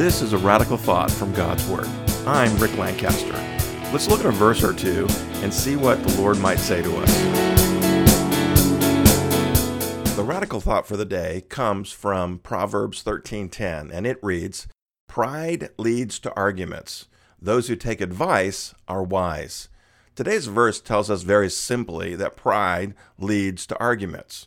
This is a radical thought from God's Word. I'm Rick Lancaster. Let's look at a verse or two and see what the Lord might say to us. The radical thought for the day comes from Proverbs 13:10 and it reads, "Pride leads to arguments. Those who take advice are wise." Today's verse tells us very simply that pride leads to arguments.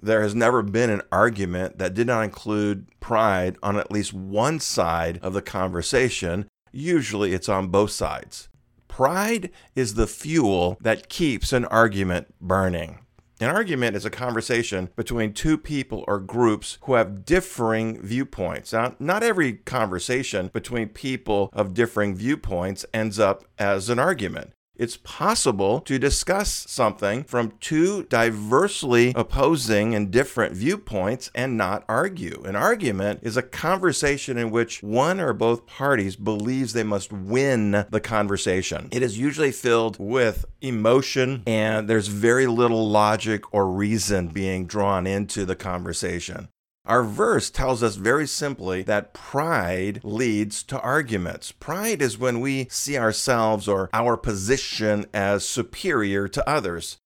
There has never been an argument that did not include pride on at least one side of the conversation. Usually it's on both sides. Pride is the fuel that keeps an argument burning. An argument is a conversation between two people or groups who have differing viewpoints. Now, not every conversation between people of differing viewpoints ends up as an argument it's possible to discuss something from two diversely opposing and different viewpoints and not argue. An argument is a conversation in which one or both parties believes they must win the conversation. It is usually filled with emotion and there's very little logic or reason being drawn into the conversation. Our verse tells us very simply that pride leads to arguments. Pride is when we see ourselves or our position as superior to others.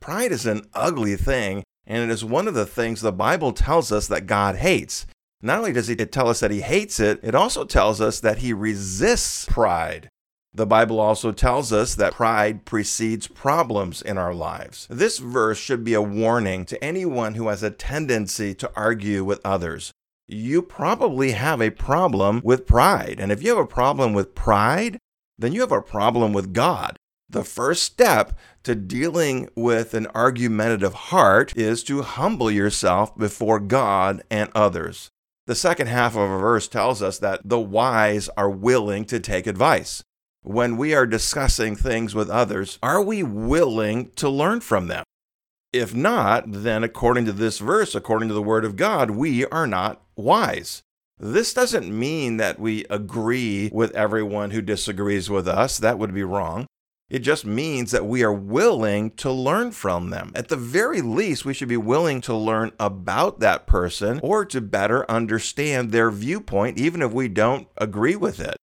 Pride is an ugly thing, and it is one of the things the Bible tells us that God hates. Not only does it tell us that he hates it, it also tells us that he resists pride. The Bible also tells us that pride precedes problems in our lives. This verse should be a warning to anyone who has a tendency to argue with others. You probably have a problem with pride. And if you have a problem with pride, then you have a problem with God. The first step to dealing with an argumentative heart is to humble yourself before God and others. The second half of a verse tells us that the wise are willing to take advice when we are discussing things with others, are we willing to learn from them? If not, then according to this verse, according to the Word of God, we are not wise. This doesn't mean that we agree with everyone who disagrees with us. That would be wrong. It just means that we are willing to learn from them. At the very least, we should be willing to learn about that person or to better understand their viewpoint, even if we don't agree with it.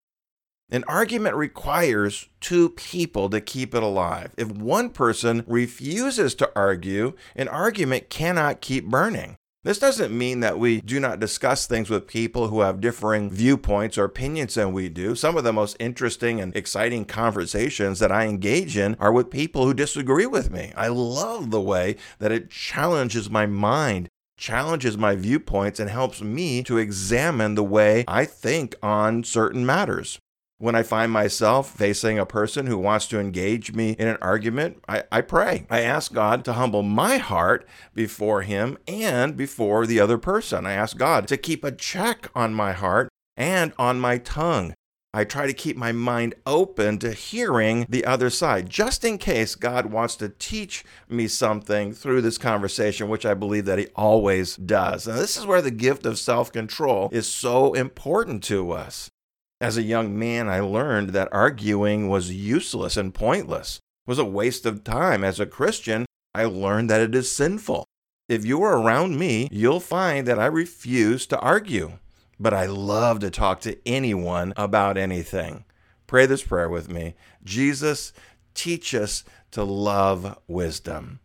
An argument requires two people to keep it alive. If one person refuses to argue, an argument cannot keep burning. This doesn't mean that we do not discuss things with people who have differing viewpoints or opinions than we do. Some of the most interesting and exciting conversations that I engage in are with people who disagree with me. I love the way that it challenges my mind, challenges my viewpoints, and helps me to examine the way I think on certain matters. When I find myself facing a person who wants to engage me in an argument, I, I, pray. I ask God to humble my heart before Him and before the other person. I ask God to keep a check on my heart and on my tongue. I try to keep my mind open to hearing the other side, just in case God wants to teach me something through this conversation, which I believe that He always does. Now, this is where the gift of self control is so important to us. As a young man, I learned that arguing was useless and pointless, was a waste of time. As a Christian, I learned that it is sinful. If you are around me, you'll find that I refuse to argue, but I love to talk to anyone about anything. Pray this prayer with me Jesus, teach us to love wisdom.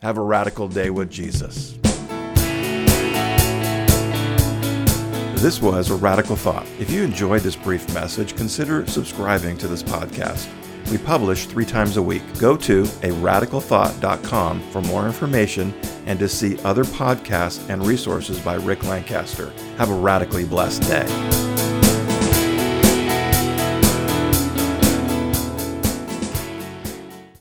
Have a radical day with Jesus. This was a radical thought. If you enjoyed this brief message, consider subscribing to this podcast. We publish three times a week. Go to a for more information and to see other podcasts and resources by Rick Lancaster. Have a radically blessed day.